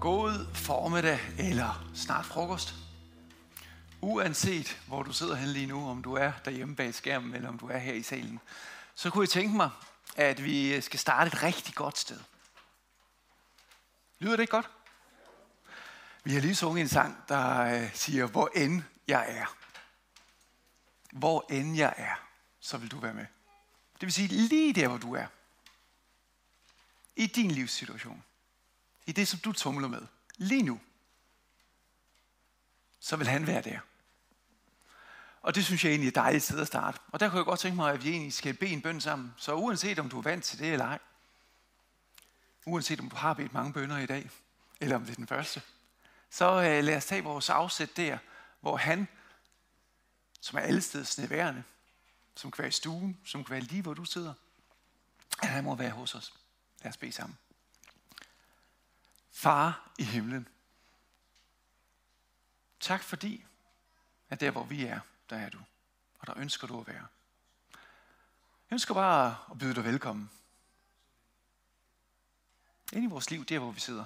God formiddag eller snart frokost. Uanset hvor du sidder hen lige nu, om du er derhjemme bag skærmen eller om du er her i salen, så kunne jeg tænke mig, at vi øh, skal starte et rigtig godt sted. Lyder det ikke godt? Vi har lige sunget en sang, der øh, siger, hvor end jeg er. Hvor end jeg er, så vil du være med. Det vil sige lige der, hvor du er. I din livssituation. I det, som du tumler med. Lige nu. Så vil han være der. Og det synes jeg egentlig er dejligt sted at starte. Og der kunne jeg godt tænke mig, at vi egentlig skal bede en bøn sammen. Så uanset om du er vant til det eller ej, uanset om du har bedt mange bønder i dag, eller om det er den første, så øh, lad os tage vores afsæt der, hvor han, som er allesteds nærværende, som kan være i stuen, som kan være lige hvor du sidder, at han må være hos os. Lad os bede sammen. Far i himlen, tak fordi, at der hvor vi er, der er du. Og der ønsker du at være. Jeg ønsker bare at byde dig velkommen. Ind i vores liv, der hvor vi sidder.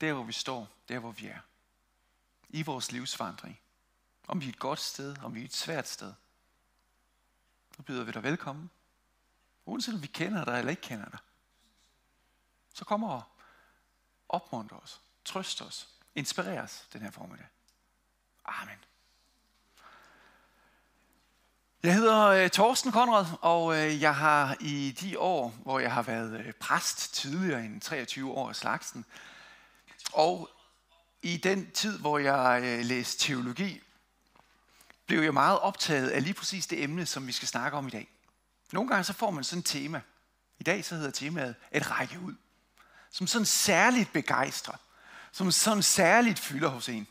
Der hvor vi står, der hvor vi er. I vores livsvandring. Om vi er et godt sted, om vi er et svært sted. Så byder vi dig velkommen. Uanset om vi kender dig eller ikke kender dig. Så kommer opmuntre os, trøste os, inspirere os den her formiddag. Amen. Jeg hedder øh, Torsten Konrad, og øh, jeg har i de år, hvor jeg har været øh, præst tidligere end 23 år af slagsen, og i den tid, hvor jeg øh, læste teologi, blev jeg meget optaget af lige præcis det emne, som vi skal snakke om i dag. Nogle gange så får man sådan et tema. I dag så hedder temaet at række ud. Som sådan særligt begejstrer. Som sådan særligt fylder hos en.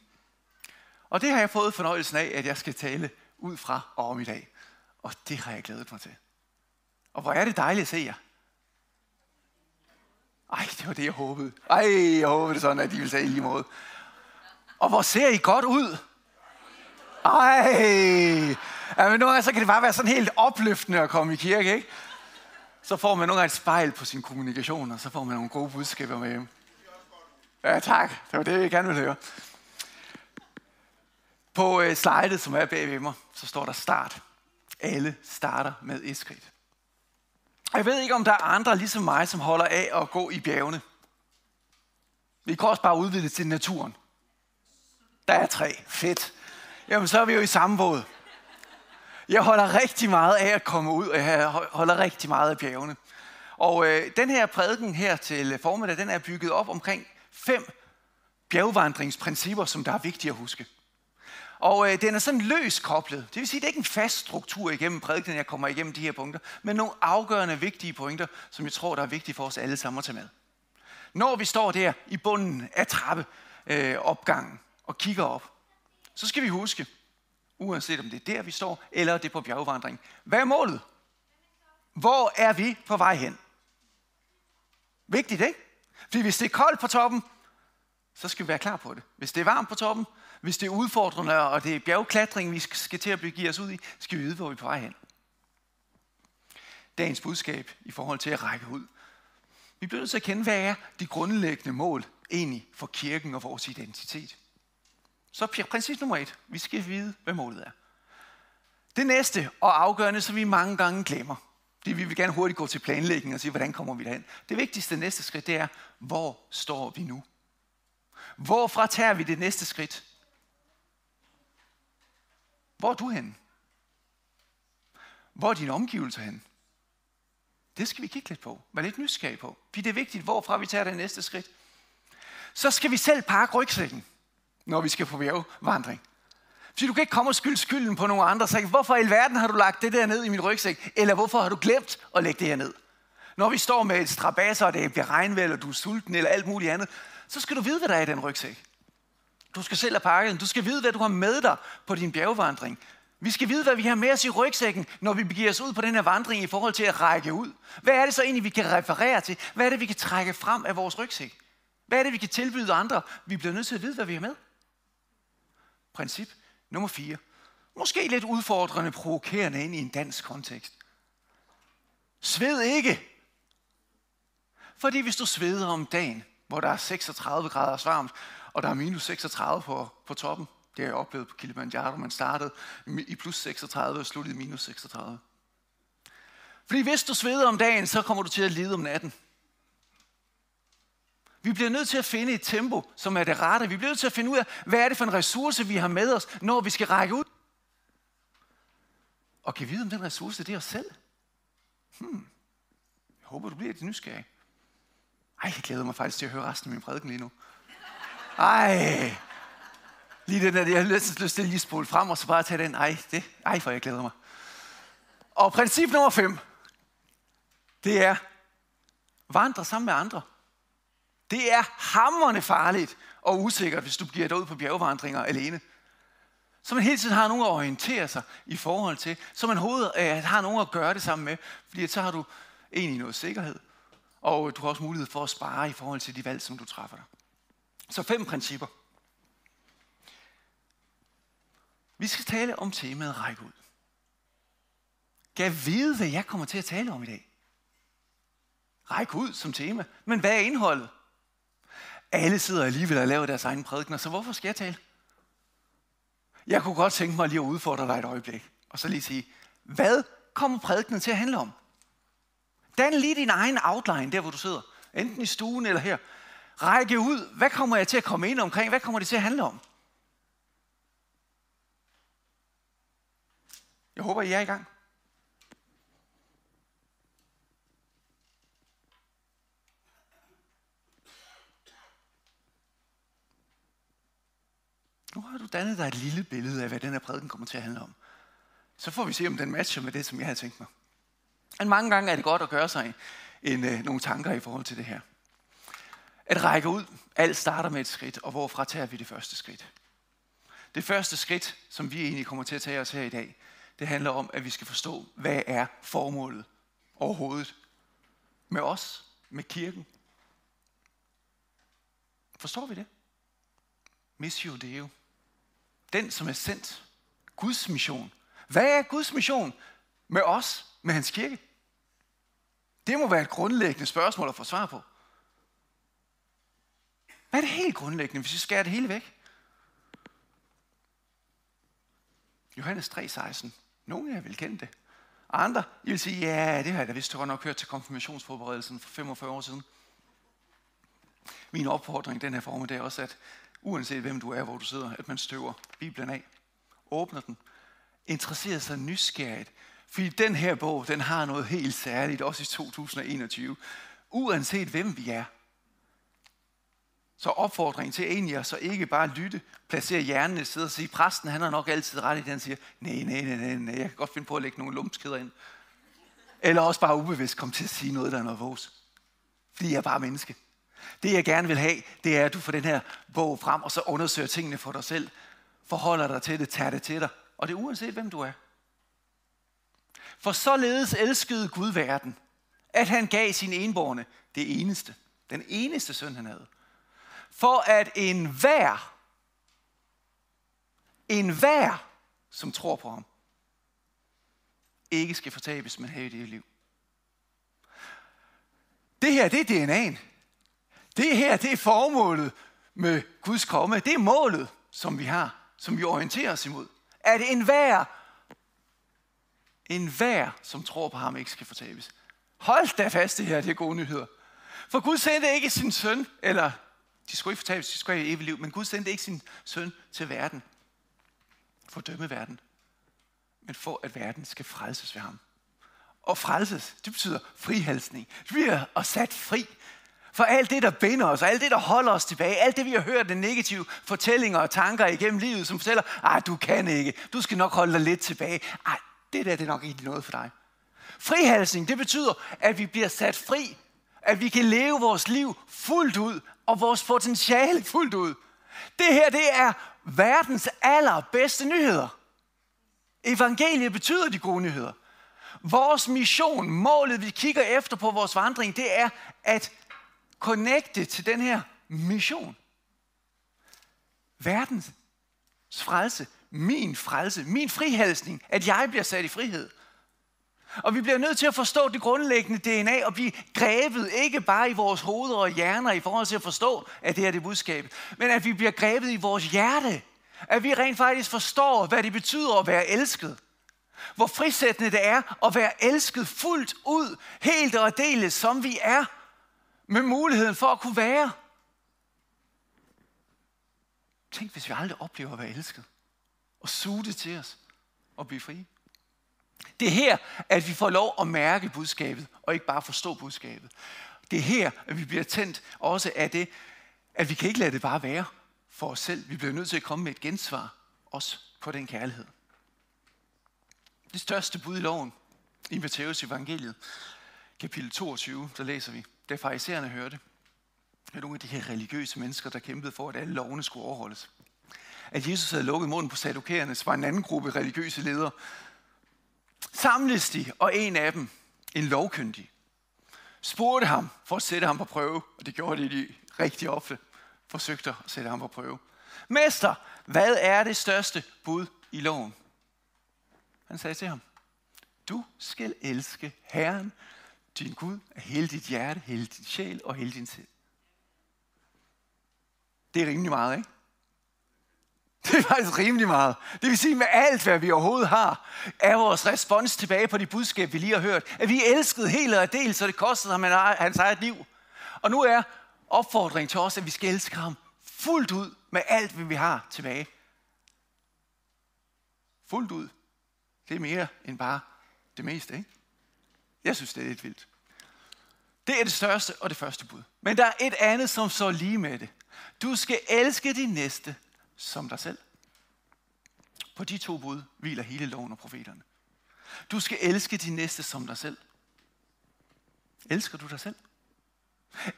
Og det har jeg fået fornøjelsen af, at jeg skal tale ud fra og om i dag. Og det har jeg glædet mig til. Og hvor er det dejligt at se jer. Ej, det var det, jeg håbede. Ej, jeg håbede sådan, at de ville sige i lige måde. Og hvor ser I godt ud. Ej, ja, men nu så kan det bare være sådan helt opløftende at komme i kirke, ikke? Så får man nogle gange et spejl på sin kommunikation, og så får man nogle gode budskaber med hjem. Ja, tak. Det var det, jeg gerne ville høre. På øh, slidet, som er bagved mig, så står der start. Alle starter med et skridt. Jeg ved ikke, om der er andre ligesom mig, som holder af at gå i bjergene. Vi kan også bare udvide det til naturen. Der er tre. Fedt. Jamen, så er vi jo i samme båd. Jeg holder rigtig meget af at komme ud, og jeg holder rigtig meget af bjergene. Og øh, den her prædiken her til formiddag, den er bygget op omkring fem bjergvandringsprincipper, som der er vigtige at huske. Og øh, den er sådan løs koblet. Det vil sige, det er ikke en fast struktur igennem prædiken, jeg kommer igennem de her punkter, men nogle afgørende vigtige pointer, som jeg tror, der er vigtige for os alle sammen at tage med. Når vi står der i bunden af trappe øh, opgangen og kigger op, så skal vi huske, uanset om det er der, vi står, eller det er på bjergvandring. Hvad er målet? Hvor er vi på vej hen? Vigtigt, ikke? Fordi hvis det er koldt på toppen, så skal vi være klar på det. Hvis det er varmt på toppen, hvis det er udfordrende, og det er bjergklatring, vi skal til at begive os ud i, skal vi vide, hvor vi er på vej hen. Dagens budskab i forhold til at række ud. Vi bliver nødt til at kende, hvad er de grundlæggende mål egentlig for kirken og vores identitet. Så princip nummer et. Vi skal vide, hvad målet er. Det næste og afgørende, som vi mange gange glemmer, det vi vil gerne hurtigt gå til planlægning og sige, hvordan kommer vi derhen. Det vigtigste næste skridt, det er, hvor står vi nu? Hvorfra tager vi det næste skridt? Hvor er du henne? Hvor er dine omgivelser henne? Det skal vi kigge lidt på. Vær lidt nysgerrig på. Fordi det er vigtigt, hvorfra vi tager det næste skridt. Så skal vi selv pakke rygsækken når vi skal på bjergvandring. Fordi du kan ikke komme og skylde skylden på nogen andre. Så hvorfor i alverden har du lagt det der ned i min rygsæk? Eller hvorfor har du glemt at lægge det her ned? Når vi står med et strabasser, og det bliver regnvejr, eller du er sulten, eller alt muligt andet, så skal du vide, hvad der er i den rygsæk. Du skal selv have pakket den. Du skal vide, hvad du har med dig på din bjergvandring. Vi skal vide, hvad vi har med os i rygsækken, når vi begiver os ud på den her vandring i forhold til at række ud. Hvad er det så egentlig, vi kan referere til? Hvad er det, vi kan trække frem af vores rygsæk? Hvad er det, vi kan tilbyde andre? Vi bliver nødt til at vide, hvad vi har med. Princip nummer 4. Måske lidt udfordrende, provokerende ind i en dansk kontekst. Sved ikke. Fordi hvis du sveder om dagen, hvor der er 36 grader varmt, og der er minus 36 på, på toppen. Det har jeg oplevet på Kilimanjaro. Man startede i plus 36 og sluttede i minus 36. Fordi hvis du sveder om dagen, så kommer du til at lide om natten. Vi bliver nødt til at finde et tempo, som er det rette. Vi bliver nødt til at finde ud af, hvad er det for en ressource, vi har med os, når vi skal række ud. Og kan vide, om den ressource det er os selv. Hmm. Jeg håber, du bliver lidt nysgerrig. Ej, jeg glæder mig faktisk til at høre resten af min prædiken lige nu. Ej, lige den der, jeg har lyst til at lige spole frem, og så bare tage den. Ej, det, ej, for jeg glæder mig. Og princip nummer 5, det er, vandre sammen med andre. Det er hammerne farligt og usikkert, hvis du bliver dig ud på bjergvandringer alene. Så man hele tiden har nogen at orientere sig i forhold til. Så man hovedet øh, har nogen at gøre det sammen med. Fordi så har du egentlig noget sikkerhed. Og du har også mulighed for at spare i forhold til de valg, som du træffer dig. Så fem principper. Vi skal tale om temaet række ud. Gav vide, hvad jeg kommer til at tale om i dag. Ræk ud som tema. Men hvad er indholdet? Alle sidder alligevel og laver deres egne prædikner, så hvorfor skal jeg tale? Jeg kunne godt tænke mig lige at udfordre dig et øjeblik, og så lige sige, hvad kommer prædikenen til at handle om? Dan lige din egen outline, der hvor du sidder. Enten i stuen eller her. Række ud, hvad kommer jeg til at komme ind omkring? Hvad kommer det til at handle om? Jeg håber, I er i gang. Nu har du dannet dig et lille billede af, hvad den her prædiken kommer til at handle om. Så får vi se, om den matcher med det, som jeg havde tænkt mig. Men mange gange er det godt at gøre sig en, en, øh, nogle tanker i forhold til det her. At række ud. Alt starter med et skridt, og hvorfra tager vi det første skridt? Det første skridt, som vi egentlig kommer til at tage os her i dag, det handler om, at vi skal forstå, hvad er formålet overhovedet med os, med kirken. Forstår vi det? Missio Deo. Den, som er sendt. Guds mission. Hvad er Guds mission med os, med hans kirke? Det må være et grundlæggende spørgsmål at få svar på. Hvad er det helt grundlæggende, hvis vi skærer det hele væk? Johannes 3,16. Nogle af jer vil kende det. andre, I vil sige, ja, det har jeg da vist godt nok hørt til konfirmationsforberedelsen for 45 år siden. Min opfordring den her formiddag er også, at uanset hvem du er, hvor du sidder, at man støver Bibelen af, åbner den, interesserer sig nysgerrigt, fordi den her bog, den har noget helt særligt, også i 2021. Uanset hvem vi er. Så opfordringen til egentlig at så ikke bare lytte, placere hjernen et sted og sige, præsten han har nok altid ret i det, han siger, nej, nej, nej, nej, nej, jeg kan godt finde på at lægge nogle lumpskeder ind. Eller også bare ubevidst komme til at sige noget, der er noget vores. Fordi jeg er bare menneske. Det jeg gerne vil have, det er, at du får den her bog frem, og så undersøger tingene for dig selv. Forholder dig til det, tager det til dig. Og det er uanset, hvem du er. For således elskede Gud verden, at han gav sin enborne det eneste. Den eneste søn, han havde. For at en hver, en hver, som tror på ham, ikke skal fortabes, men have det liv. Det her, det er DNA'en. Det her, det er formålet med Guds komme. Det er målet, som vi har, som vi orienterer os imod. At enhver, enhver, som tror på ham, ikke skal fortabes. Hold da fast det her, det er gode nyheder. For Gud sendte ikke sin søn, eller de skulle ikke fortabes, de skulle have evigt liv, men Gud sendte ikke sin søn til verden for at dømme verden, men for at verden skal frelses ved ham. Og frelses, det betyder frihalsning. Vi bliver sat fri for alt det, der binder os, og alt det, der holder os tilbage, alt det, vi har hørt, den negative fortællinger og tanker igennem livet, som fortæller, at du kan ikke, du skal nok holde dig lidt tilbage. Ej, det der det er nok ikke noget for dig. Frihalsning, det betyder, at vi bliver sat fri, at vi kan leve vores liv fuldt ud, og vores potentiale fuldt ud. Det her, det er verdens allerbedste nyheder. Evangeliet betyder de gode nyheder. Vores mission, målet vi kigger efter på vores vandring, det er at connecte til den her mission. Verdens frelse, min frelse, min frihalsning, at jeg bliver sat i frihed. Og vi bliver nødt til at forstå det grundlæggende DNA og blive grebet, ikke bare i vores hoveder og hjerner i forhold til at forstå, at det er det budskab, men at vi bliver grebet i vores hjerte. At vi rent faktisk forstår, hvad det betyder at være elsket. Hvor frisættende det er at være elsket fuldt ud, helt og deles, som vi er, med muligheden for at kunne være. Tænk, hvis vi aldrig oplever at være elsket, og suge det til os, og blive frie. Det er her, at vi får lov at mærke budskabet, og ikke bare forstå budskabet. Det er her, at vi bliver tændt også af det, at vi kan ikke lade det bare være for os selv. Vi bliver nødt til at komme med et gensvar, også på den kærlighed. Det største bud i loven, i Matteus evangeliet, kapitel 22, der læser vi, da farisæerne hørte, at nogle af de her religiøse mennesker, der kæmpede for, at alle lovene skulle overholdes. At Jesus havde lukket munden på sadokærerne, var en anden gruppe religiøse ledere, samledes de, og en af dem, en lovkyndig, spurgte ham for at sætte ham på prøve, og det gjorde de, de rigtig ofte, forsøgte at sætte ham på prøve. Mester, hvad er det største bud i loven? Han sagde til ham, du skal elske Herren, din Gud, af hele dit hjerte, hele din sjæl og hele din sind. Det er rimelig meget, ikke? Det er faktisk rimelig meget. Det vil sige, med alt, hvad vi overhovedet har, er vores respons tilbage på de budskab, vi lige har hørt. At vi elskede helt og del, så det kostede ham hans eget liv. Og nu er opfordringen til os, at vi skal elske ham fuldt ud med alt, hvad vi har tilbage. Fuldt ud. Det er mere end bare det meste, ikke? Jeg synes, det er lidt vildt. Det er det største og det første bud. Men der er et andet, som så lige med det. Du skal elske din næste som dig selv. På de to bud hviler hele loven og profeterne. Du skal elske din næste som dig selv. Elsker du dig selv?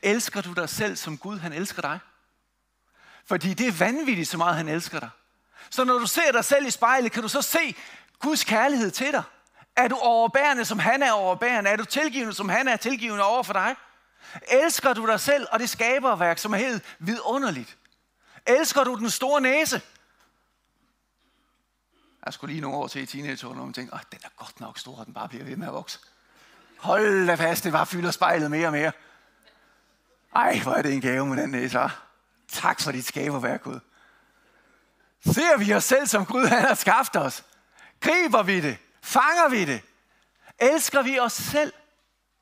Elsker du dig selv, som Gud han elsker dig? Fordi det er vanvittigt, så meget han elsker dig. Så når du ser dig selv i spejlet, kan du så se Guds kærlighed til dig. Er du overbærende, som han er overbærende? Er du tilgivende, som han er tilgivende over for dig? Elsker du dig selv og det skaberværk, som er helt vidunderligt? Elsker du den store næse? Jeg skulle lige nogle år til i teenageårene, og man tænkte, den er godt nok stor, og den bare bliver ved med at vokse. Hold da fast, det bare fylder spejlet mere og mere. Ej, hvor er det en gave med den næse, var. Tak for dit skaberværk, Gud. Ser vi os selv, som Gud han har skabt os? Griber vi det? Fanger vi det? Elsker vi os selv?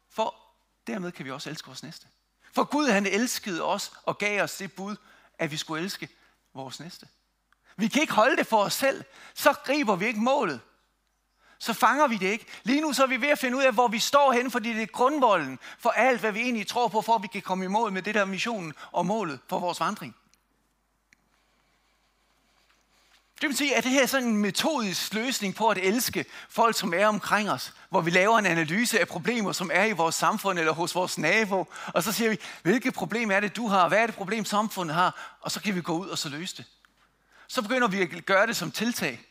For dermed kan vi også elske vores næste. For Gud han elskede os og gav os det bud, at vi skulle elske vores næste. Vi kan ikke holde det for os selv. Så griber vi ikke målet. Så fanger vi det ikke. Lige nu så er vi ved at finde ud af, hvor vi står hen, fordi det er grundvolden for alt, hvad vi egentlig tror på, for at vi kan komme i mål med det der missionen og målet for vores vandring. Det vil sige, at det her er sådan en metodisk løsning på at elske folk, som er omkring os, hvor vi laver en analyse af problemer, som er i vores samfund eller hos vores nabo, og så siger vi, hvilke problem er det, du har, hvad er det problem, samfundet har, og så kan vi gå ud og så løse det. Så begynder vi at gøre det som tiltag.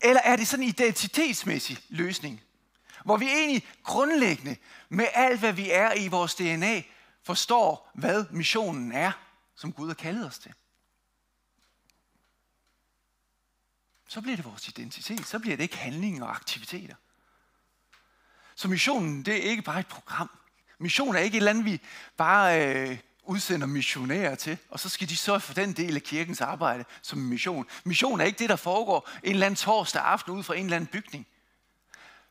Eller er det sådan en identitetsmæssig løsning, hvor vi egentlig grundlæggende med alt, hvad vi er i vores DNA, forstår, hvad missionen er, som Gud har kaldet os til. Så bliver det vores identitet. Så bliver det ikke handlinger og aktiviteter. Så missionen, det er ikke bare et program. Mission er ikke et eller andet, vi bare øh, udsender missionærer til, og så skal de sørge for den del af kirkens arbejde som mission. Mission er ikke det, der foregår en eller anden torsdag aften ud fra en eller anden bygning.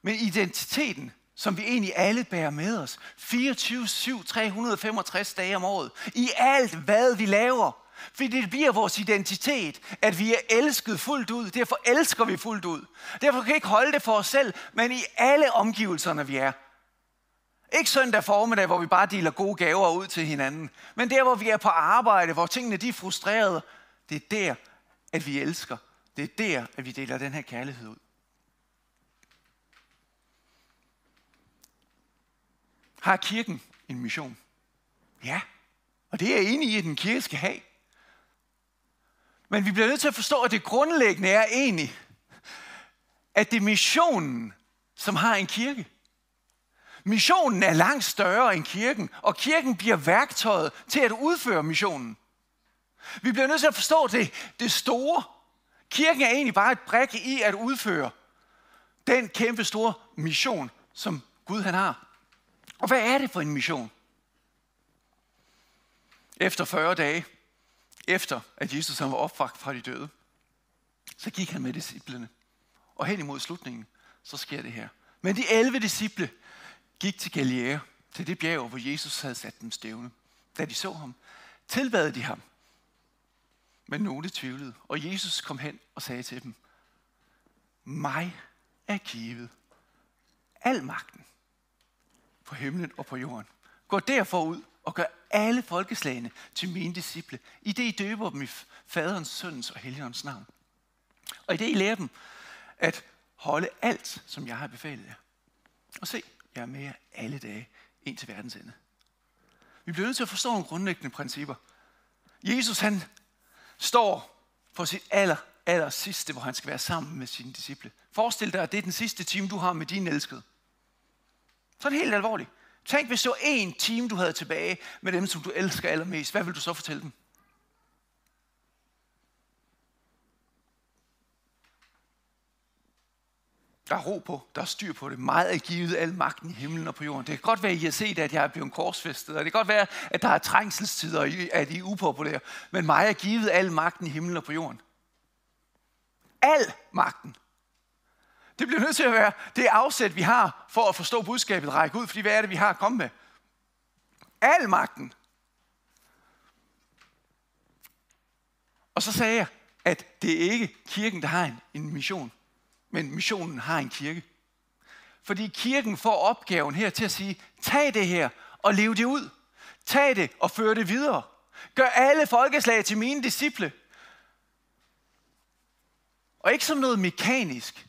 Men identiteten, som vi egentlig alle bærer med os, 24-7, 365 dage om året, i alt hvad vi laver, fordi det bliver vores identitet, at vi er elsket fuldt ud. Derfor elsker vi fuldt ud. Derfor kan vi ikke holde det for os selv, men i alle omgivelserne, vi er. Ikke søndag formiddag, hvor vi bare deler gode gaver ud til hinanden. Men der, hvor vi er på arbejde, hvor tingene de er frustrerede. Det er der, at vi elsker. Det er der, at vi deler den her kærlighed ud. Har kirken en mission? Ja, og det er jeg enig i, at den kirke skal have. Men vi bliver nødt til at forstå, at det grundlæggende er egentlig, at det er missionen, som har en kirke. Missionen er langt større end kirken, og kirken bliver værktøjet til at udføre missionen. Vi bliver nødt til at forstå det, det store. Kirken er egentlig bare et brik i at udføre den kæmpe store mission, som Gud han har. Og hvad er det for en mission? Efter 40 dage, efter at Jesus han var opvagt fra de døde, så gik han med disciplene. Og hen imod slutningen, så sker det her. Men de 11 disciple gik til Galilea, til det bjerg, hvor Jesus havde sat dem stævne. Da de så ham, tilbad de ham. Men nogle tvivlede, og Jesus kom hen og sagde til dem, mig er givet al magten på himlen og på jorden. Gå derfor ud og gør alle folkeslagene til mine disciple, i det I døber dem i faderens, søndens og helligåndens navn. Og i det I lærer dem at holde alt, som jeg har befalet jer. Og se, jeg er med jer alle dage ind til verdens ende. Vi bliver nødt til at forstå nogle grundlæggende principper. Jesus han står på sit aller, aller sidste, hvor han skal være sammen med sine disciple. Forestil dig, at det er den sidste time, du har med din elskede. Så er det helt alvorligt. Tænk, hvis det var en time, du havde tilbage med dem, som du elsker allermest. Hvad vil du så fortælle dem? Der er ro på, der er styr på det. Meget er givet al magten i himlen og på jorden. Det kan godt være, at I har set, at jeg er blevet korsfæstet, og det kan godt være, at der er trængselstider, og at I er upopulære. Men mig er givet al magten i himlen og på jorden. Al magten. Det bliver nødt til at være det afsæt, vi har for at forstå budskabet række ud, fordi hvad er det, vi har at komme med? Al magten. Og så sagde jeg, at det er ikke kirken, der har en, en mission, men missionen har en kirke. Fordi kirken får opgaven her til at sige, tag det her og lev det ud. Tag det og før det videre. Gør alle folkeslag til mine disciple. Og ikke som noget mekanisk,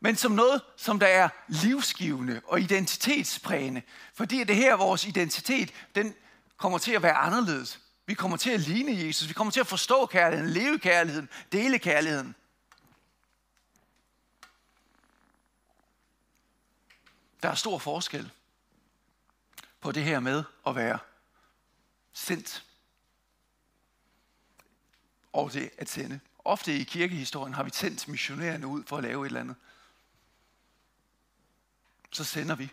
men som noget, som der er livsgivende og identitetsprægende. Fordi det her, vores identitet, den kommer til at være anderledes. Vi kommer til at ligne Jesus. Vi kommer til at forstå kærligheden, leve kærligheden, dele kærligheden. Der er stor forskel på det her med at være sendt og det at sende. Ofte i kirkehistorien har vi tændt missionærerne ud for at lave et eller andet så sender vi.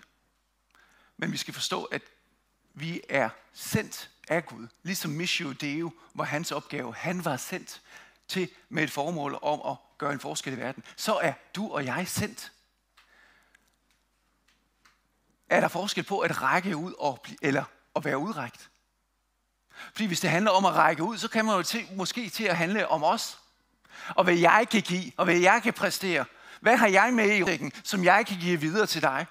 Men vi skal forstå, at vi er sendt af Gud. Ligesom Missio Deo var hans opgave. Han var sendt til med et formål om at gøre en forskel i verden. Så er du og jeg sendt. Er der forskel på at række ud og, eller at være udrækt? Fordi hvis det handler om at række ud, så kan man jo til, måske til at handle om os. Og hvad jeg kan give, og hvad jeg kan præstere. Hvad har jeg med i ryggen, som jeg kan give videre til dig?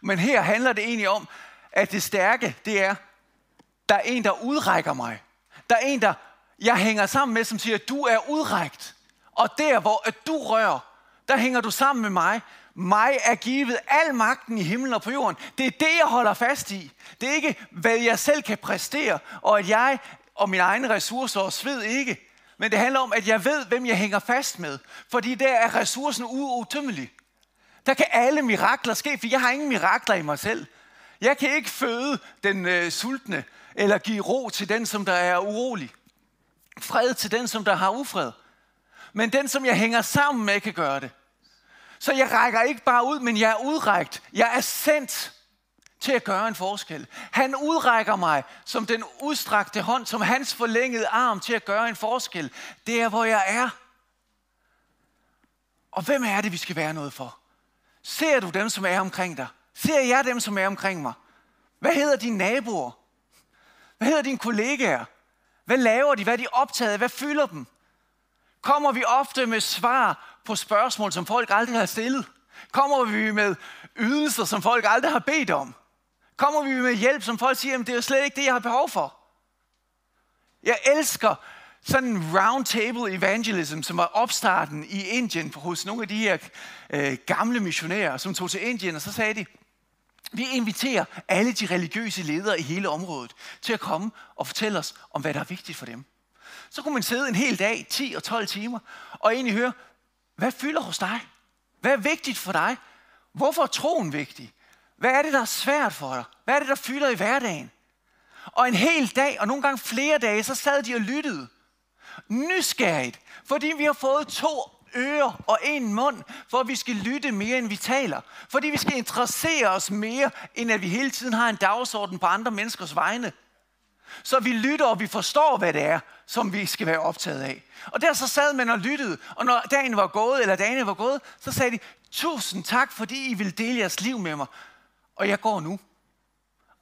Men her handler det egentlig om, at det stærke, det er, der er en, der udrækker mig. Der er en, der jeg hænger sammen med, som siger, du er udrækt. Og der, hvor at du rører, der hænger du sammen med mig. Mig er givet al magten i himlen og på jorden. Det er det, jeg holder fast i. Det er ikke, hvad jeg selv kan præstere, og at jeg og mine egne ressourcer og sved ikke. Men det handler om, at jeg ved, hvem jeg hænger fast med. Fordi der er ressourcen uudtømmelig. Der kan alle mirakler ske, for jeg har ingen mirakler i mig selv. Jeg kan ikke føde den øh, sultne, eller give ro til den, som der er urolig. Fred til den, som der har ufred. Men den, som jeg hænger sammen med, kan gøre det. Så jeg rækker ikke bare ud, men jeg er udrækt. Jeg er sendt til at gøre en forskel. Han udrækker mig som den udstrakte hånd, som hans forlængede arm til at gøre en forskel. Det er, hvor jeg er. Og hvem er det, vi skal være noget for? Ser du dem, som er omkring dig? Ser jeg dem, som er omkring mig? Hvad hedder dine naboer? Hvad hedder dine kollegaer? Hvad laver de? Hvad er de optaget af? Hvad fylder dem? Kommer vi ofte med svar på spørgsmål, som folk aldrig har stillet? Kommer vi med ydelser, som folk aldrig har bedt om? Kommer vi med hjælp, som folk siger, det er slet ikke det, jeg har behov for. Jeg elsker sådan en round table evangelism, som var opstarten i Indien hos nogle af de her øh, gamle missionærer, som tog til Indien, og så sagde de, vi inviterer alle de religiøse ledere i hele området til at komme og fortælle os om, hvad der er vigtigt for dem. Så kunne man sidde en hel dag, 10 og 12 timer, og egentlig høre, hvad fylder hos dig? Hvad er vigtigt for dig? Hvorfor er troen vigtig? Hvad er det, der er svært for dig? Hvad er det, der fylder i hverdagen? Og en hel dag, og nogle gange flere dage, så sad de og lyttede. Nysgerrigt, fordi vi har fået to ører og en mund, for vi skal lytte mere, end vi taler. Fordi vi skal interessere os mere, end at vi hele tiden har en dagsorden på andre menneskers vegne. Så vi lytter, og vi forstår, hvad det er, som vi skal være optaget af. Og der så sad man og lyttede, og når dagen var gået, eller dagen var gået, så sagde de, tusind tak, fordi I vil dele jeres liv med mig. Og jeg går nu.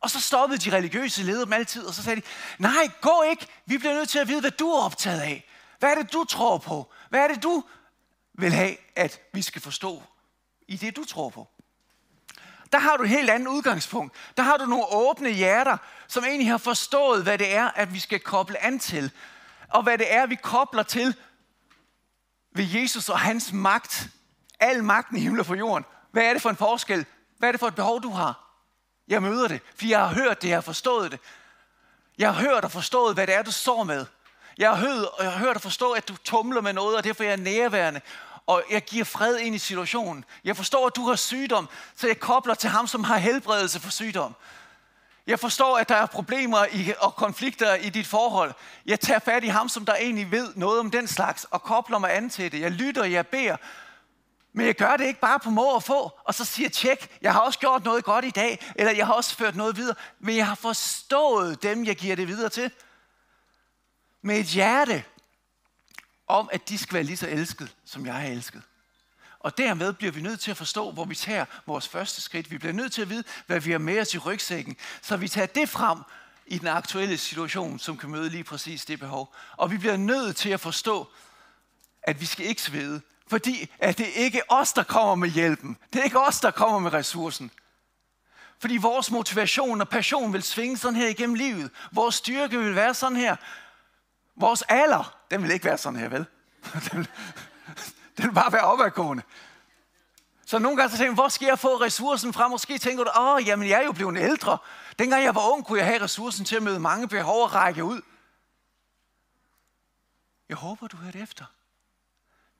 Og så stoppede de religiøse ledere dem altid, og så sagde de, nej, gå ikke. Vi bliver nødt til at vide, hvad du er optaget af. Hvad er det, du tror på? Hvad er det, du vil have, at vi skal forstå i det, du tror på? Der har du et helt andet udgangspunkt. Der har du nogle åbne hjerter, som egentlig har forstået, hvad det er, at vi skal koble an til. Og hvad det er, vi kobler til ved Jesus og hans magt. Al magten i himlen og på jorden. Hvad er det for en forskel? Hvad er det for et behov, du har? Jeg møder det, fordi jeg har hørt det, jeg har forstået det. Jeg har hørt og forstået, hvad det er, du står med. Jeg har hørt, og jeg har hørt og forstået, at du tumler med noget, og derfor er jeg nærværende. Og jeg giver fred ind i situationen. Jeg forstår, at du har sygdom, så jeg kobler til ham, som har helbredelse for sygdom. Jeg forstår, at der er problemer i, og konflikter i dit forhold. Jeg tager fat i ham, som der egentlig ved noget om den slags, og kobler mig an til det. Jeg lytter, jeg beder, men jeg gør det ikke bare på må og få, og så siger tjek, jeg har også gjort noget godt i dag, eller jeg har også ført noget videre, men jeg har forstået dem, jeg giver det videre til. Med et hjerte om, at de skal være lige så elsket, som jeg er elsket. Og dermed bliver vi nødt til at forstå, hvor vi tager vores første skridt. Vi bliver nødt til at vide, hvad vi har med os i rygsækken, så vi tager det frem i den aktuelle situation, som kan møde lige præcis det behov. Og vi bliver nødt til at forstå, at vi skal ikke svede, fordi at det ikke er os, der kommer med hjælpen. Det er ikke os, der kommer med ressourcen. Fordi vores motivation og passion vil svinge sådan her igennem livet. Vores styrke vil være sådan her. Vores alder, den vil ikke være sådan her, vel? Den vil, den vil bare være opadgående. Så nogle gange så tænker jeg, hvor skal jeg få ressourcen fra? Måske tænker du, åh, jamen jeg er jo blevet ældre. Dengang jeg var ung, kunne jeg have ressourcen til at møde mange behov og række ud. Jeg håber, du hørte efter.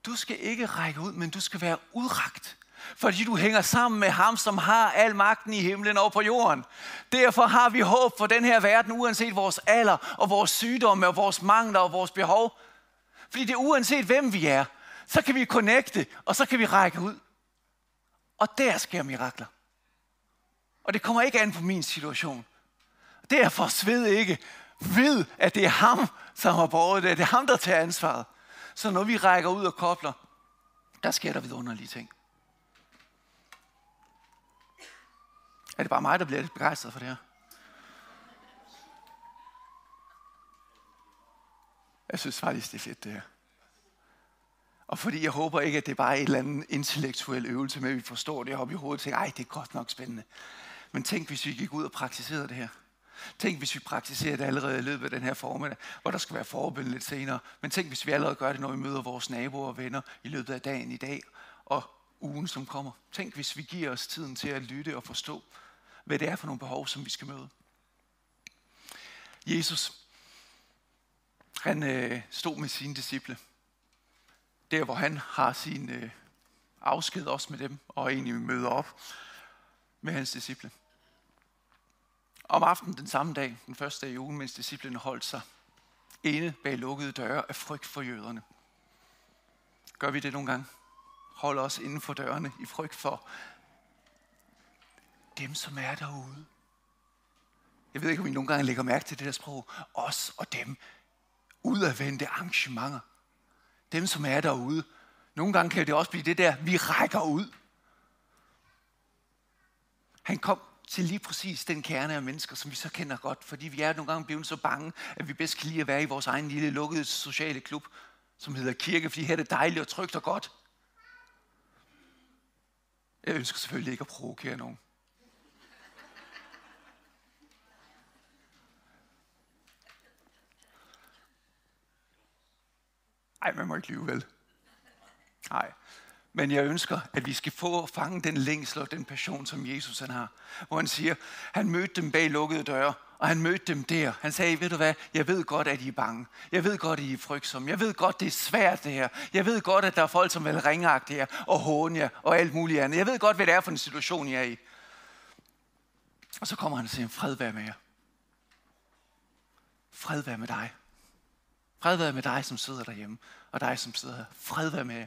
Du skal ikke række ud, men du skal være udragt. Fordi du hænger sammen med ham, som har al magten i himlen og på jorden. Derfor har vi håb for den her verden, uanset vores alder og vores sygdomme og vores mangler og vores behov. Fordi det er uanset hvem vi er, så kan vi connecte, og så kan vi række ud. Og der sker mirakler. Og det kommer ikke an på min situation. Derfor sved ikke. Ved, at det er ham, som har båret det. Det er ham, der tager ansvaret. Så når vi rækker ud og kobler, der sker der vidunderlige ting. Er det bare mig, der bliver lidt begejstret for det her? Jeg synes faktisk, det er fedt det her. Og fordi jeg håber ikke, at det er bare et eller andet intellektuel øvelse med, at vi forstår det op i hovedet og tænker, ej, det er godt nok spændende. Men tænk, hvis vi gik ud og praktiserede det her. Tænk, hvis vi praktiserer det allerede i løbet af den her formiddag, hvor der skal være forbøn lidt senere. Men tænk, hvis vi allerede gør det, når vi møder vores naboer og venner i løbet af dagen i dag og ugen, som kommer. Tænk, hvis vi giver os tiden til at lytte og forstå, hvad det er for nogle behov, som vi skal møde. Jesus, han øh, stod med sine disciple. Der, hvor han har sin øh, afsked også med dem, og egentlig møder op med hans disciple. Om aftenen den samme dag, den første dag i ugen, mens disciplene holdt sig inde bag lukkede døre af frygt for jøderne. Gør vi det nogle gange? Holder os inden for dørene i frygt for dem, som er derude. Jeg ved ikke, om I nogle gange lægger mærke til det der sprog. Os og dem. Udadvendte arrangementer. Dem, som er derude. Nogle gange kan det også blive det der, vi rækker ud. Han kom til lige præcis den kerne af mennesker, som vi så kender godt, fordi vi er nogle gange blevet så bange, at vi bedst kan lide at være i vores egen lille lukkede sociale klub, som hedder kirke, fordi her er det dejligt og trygt og godt. Jeg ønsker selvfølgelig ikke at provokere nogen. Ej, man må ikke lyve, vel? Nej. Men jeg ønsker, at vi skal få fange den længsel og den passion, som Jesus han har. Hvor han siger, han mødte dem bag lukkede døre, og han mødte dem der. Han sagde, ved du hvad, jeg ved godt, at I er bange. Jeg ved godt, at I er frygtsomme. Jeg ved godt, det er svært det her. Jeg ved godt, at der er folk, som vil ringagte jer og håne jer og alt muligt andet. Jeg ved godt, hvad det er for en situation, I er i. Og så kommer han og siger, fred være med jer. Fred være med dig. Fred være med dig, som sidder derhjemme, og dig, som sidder her. Fred være med jer.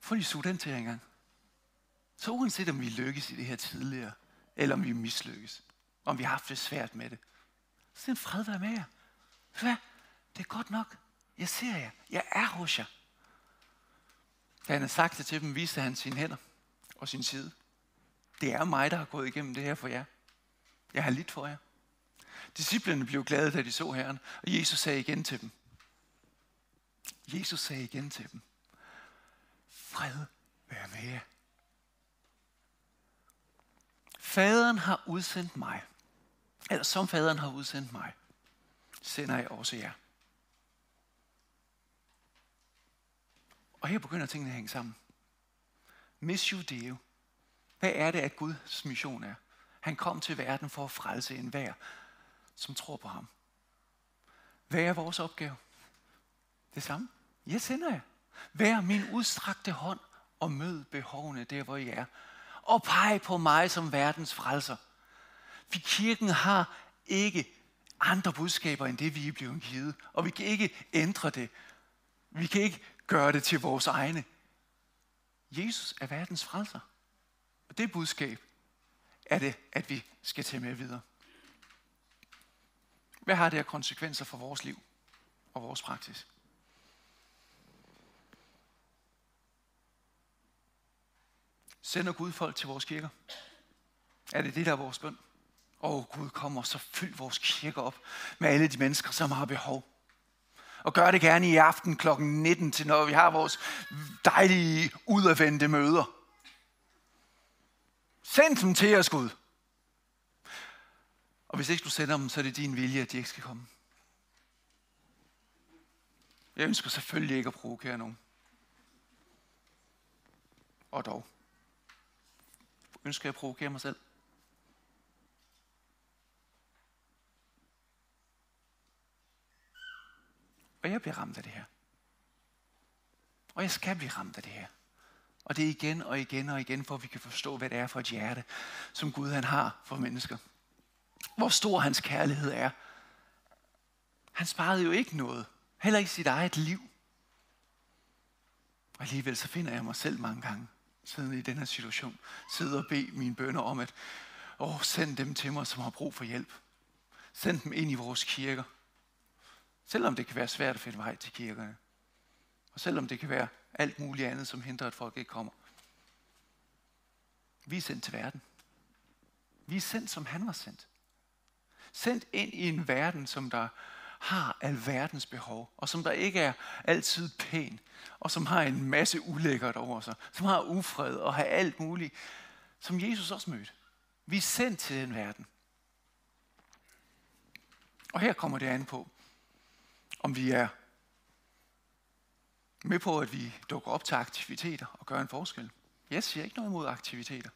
Få lige suge den til en gang. Så uanset om vi lykkes i det her tidligere, eller om vi mislykkes, om vi har haft det svært med det, så er en fred være med jer. Hvad? Det er godt nok. Jeg ser jer. Jeg er hos jer. Da han havde sagt det til dem, viste han sine hænder og sin side. Det er mig, der har gået igennem det her for jer. Jeg har lidt for jer. Disciplerne blev glade, da de så Herren, og Jesus sagde igen til dem. Jesus sagde igen til dem. Fred være med jer. Faderen har udsendt mig. Eller som faderen har udsendt mig, sender jeg også jer. Og her begynder tingene at hænge sammen. Missio Deo. Hvad er det, at Guds mission er? Han kom til verden for at frelse enhver, som tror på ham. Hvad er vores opgave? Det samme. Jeg sender jer. Vær min udstrakte hånd og mød behovene der, hvor I er. Og peg på mig som verdens frelser. Vi kirken har ikke andre budskaber end det, vi er blevet givet. Og vi kan ikke ændre det. Vi kan ikke gøre det til vores egne. Jesus er verdens frelser. Og det budskab er det, at vi skal tage med videre. Hvad har det her konsekvenser for vores liv og vores praksis? Sender Gud folk til vores kirker? Er det det, der er vores bøn? Åh, oh, Gud, kom og så fyld vores kirker op med alle de mennesker, som har behov. Og gør det gerne i aften kl. 19, til når vi har vores dejlige udadvendte møder. Send dem til os, Gud. Og hvis ikke du sender dem, så er det din vilje, at de ikke skal komme. Jeg ønsker selvfølgelig ikke at provokere nogen. Og dog. Ønsker jeg at provokere mig selv? Og jeg bliver ramt af det her. Og jeg skal blive ramt af det her. Og det er igen og igen og igen, for at vi kan forstå, hvad det er for et hjerte, som Gud han har for mennesker. Hvor stor hans kærlighed er. Han sparede jo ikke noget. Heller ikke sit eget liv. Og alligevel så finder jeg mig selv mange gange, siden i den her situation, sidde og bede mine bønder om, at åh, send dem til mig, som har brug for hjælp. Send dem ind i vores kirker. Selvom det kan være svært at finde vej til kirkerne. Og selvom det kan være alt muligt andet, som hindrer, at folk ikke kommer. Vi er sendt til verden. Vi er sendt, som han var sendt. Sendt ind i en verden, som der har alverdens behov, og som der ikke er altid pæn, og som har en masse ulækkert over sig, som har ufred og har alt muligt, som Jesus også mødte. Vi er sendt til den verden. Og her kommer det an på, om vi er med på, at vi dukker op til aktiviteter og gør en forskel. Jeg siger ikke noget imod aktiviteter.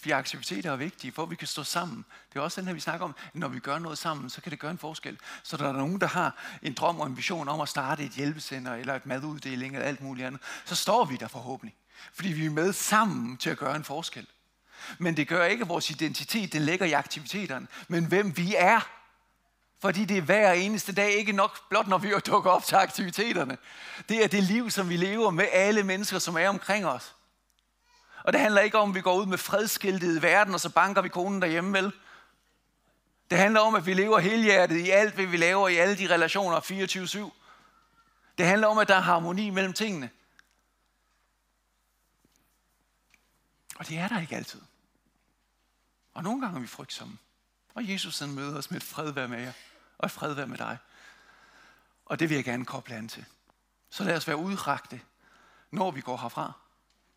Fordi aktiviteter er vigtige, for at vi kan stå sammen. Det er også den her, vi snakker om, at når vi gør noget sammen, så kan det gøre en forskel. Så der er nogen, der har en drøm og en vision om at starte et hjælpecenter, eller et maduddeling, eller alt muligt andet, så står vi der forhåbentlig. Fordi vi er med sammen til at gøre en forskel. Men det gør ikke, vores identitet den ligger i aktiviteterne, men hvem vi er. Fordi det er hver eneste dag ikke nok blot, når vi dukker op til aktiviteterne. Det er det liv, som vi lever med alle mennesker, som er omkring os. Og det handler ikke om, at vi går ud med fredskiltet i verden, og så banker vi konen derhjemme, vel? Det handler om, at vi lever helhjertet i alt, hvad vi laver i alle de relationer 24-7. Det handler om, at der er harmoni mellem tingene. Og det er der ikke altid. Og nogle gange er vi frygtsomme. Og Jesus han møder os med et fred være med jer, og et fred være med dig. Og det vil jeg gerne koble an til. Så lad os være udrakte, når vi går herfra.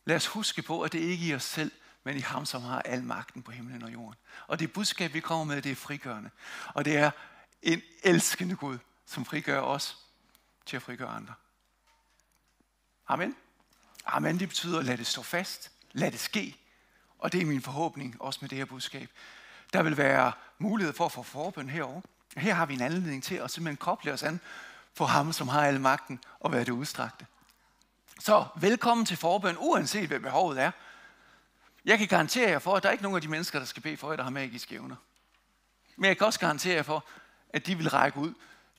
Lad os huske på, at det ikke er i os selv, men i ham, som har al magten på himlen og jorden. Og det budskab, vi kommer med, det er frigørende. Og det er en elskende Gud, som frigør os til at frigøre andre. Amen. Amen, det betyder, lad det stå fast. Lad det ske. Og det er min forhåbning, også med det her budskab. Der vil være mulighed for at få forbøn herovre. Her har vi en anledning til at simpelthen koble os an på ham, som har al magten og være det udstrakte. Så velkommen til forbøn, uanset hvad behovet er. Jeg kan garantere jer for, at der er ikke nogen af de mennesker, der skal bede for jer, der har magiske evner. Men jeg kan også garantere jer for, at de vil række ud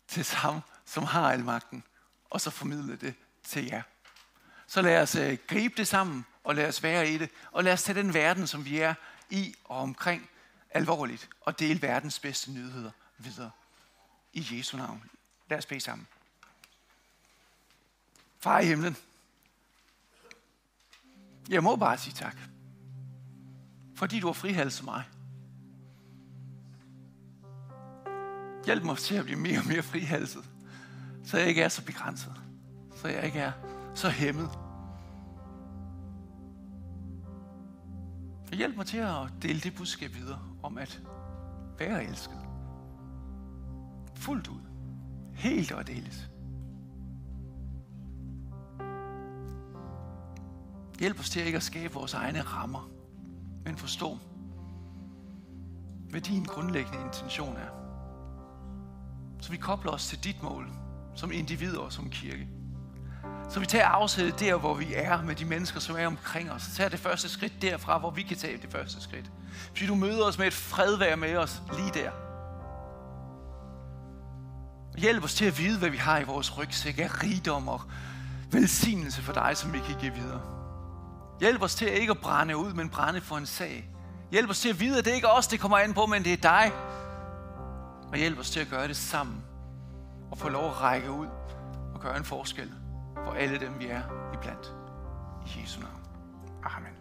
til ham, som har al magten, og så formidle det til jer. Så lad os øh, gribe det sammen, og lad os være i det. Og lad os tage den verden, som vi er i og omkring, alvorligt. Og dele verdens bedste nyheder videre. I Jesu navn. Lad os bede sammen. Far i himlen. Jeg må bare sige tak. Fordi du har frihalset mig. Hjælp mig til at blive mere og mere frihalset. Så jeg ikke er så begrænset. Så jeg ikke er så hæmmet. Hjælp mig til at dele det budskab videre om at være elsket. Fuldt ud. Helt og deles. Hjælp os til ikke at skabe vores egne rammer, men forstå, hvad din grundlæggende intention er. Så vi kobler os til dit mål, som individer og som kirke. Så vi tager afsæt der, hvor vi er med de mennesker, som er omkring os. Så tager det første skridt derfra, hvor vi kan tage det første skridt. Fordi du møder os med et fredvær med os lige der. Hjælp os til at vide, hvad vi har i vores rygsæk af rigdom og velsignelse for dig, som vi kan give videre. Hjælp os til at ikke at brænde ud, men brænde for en sag. Hjælp os til at vide, at det ikke er os, det kommer an på, men det er dig. Og hjælp os til at gøre det sammen. Og få lov at række ud og gøre en forskel for alle dem, vi er iblandt. I Jesu navn. Amen.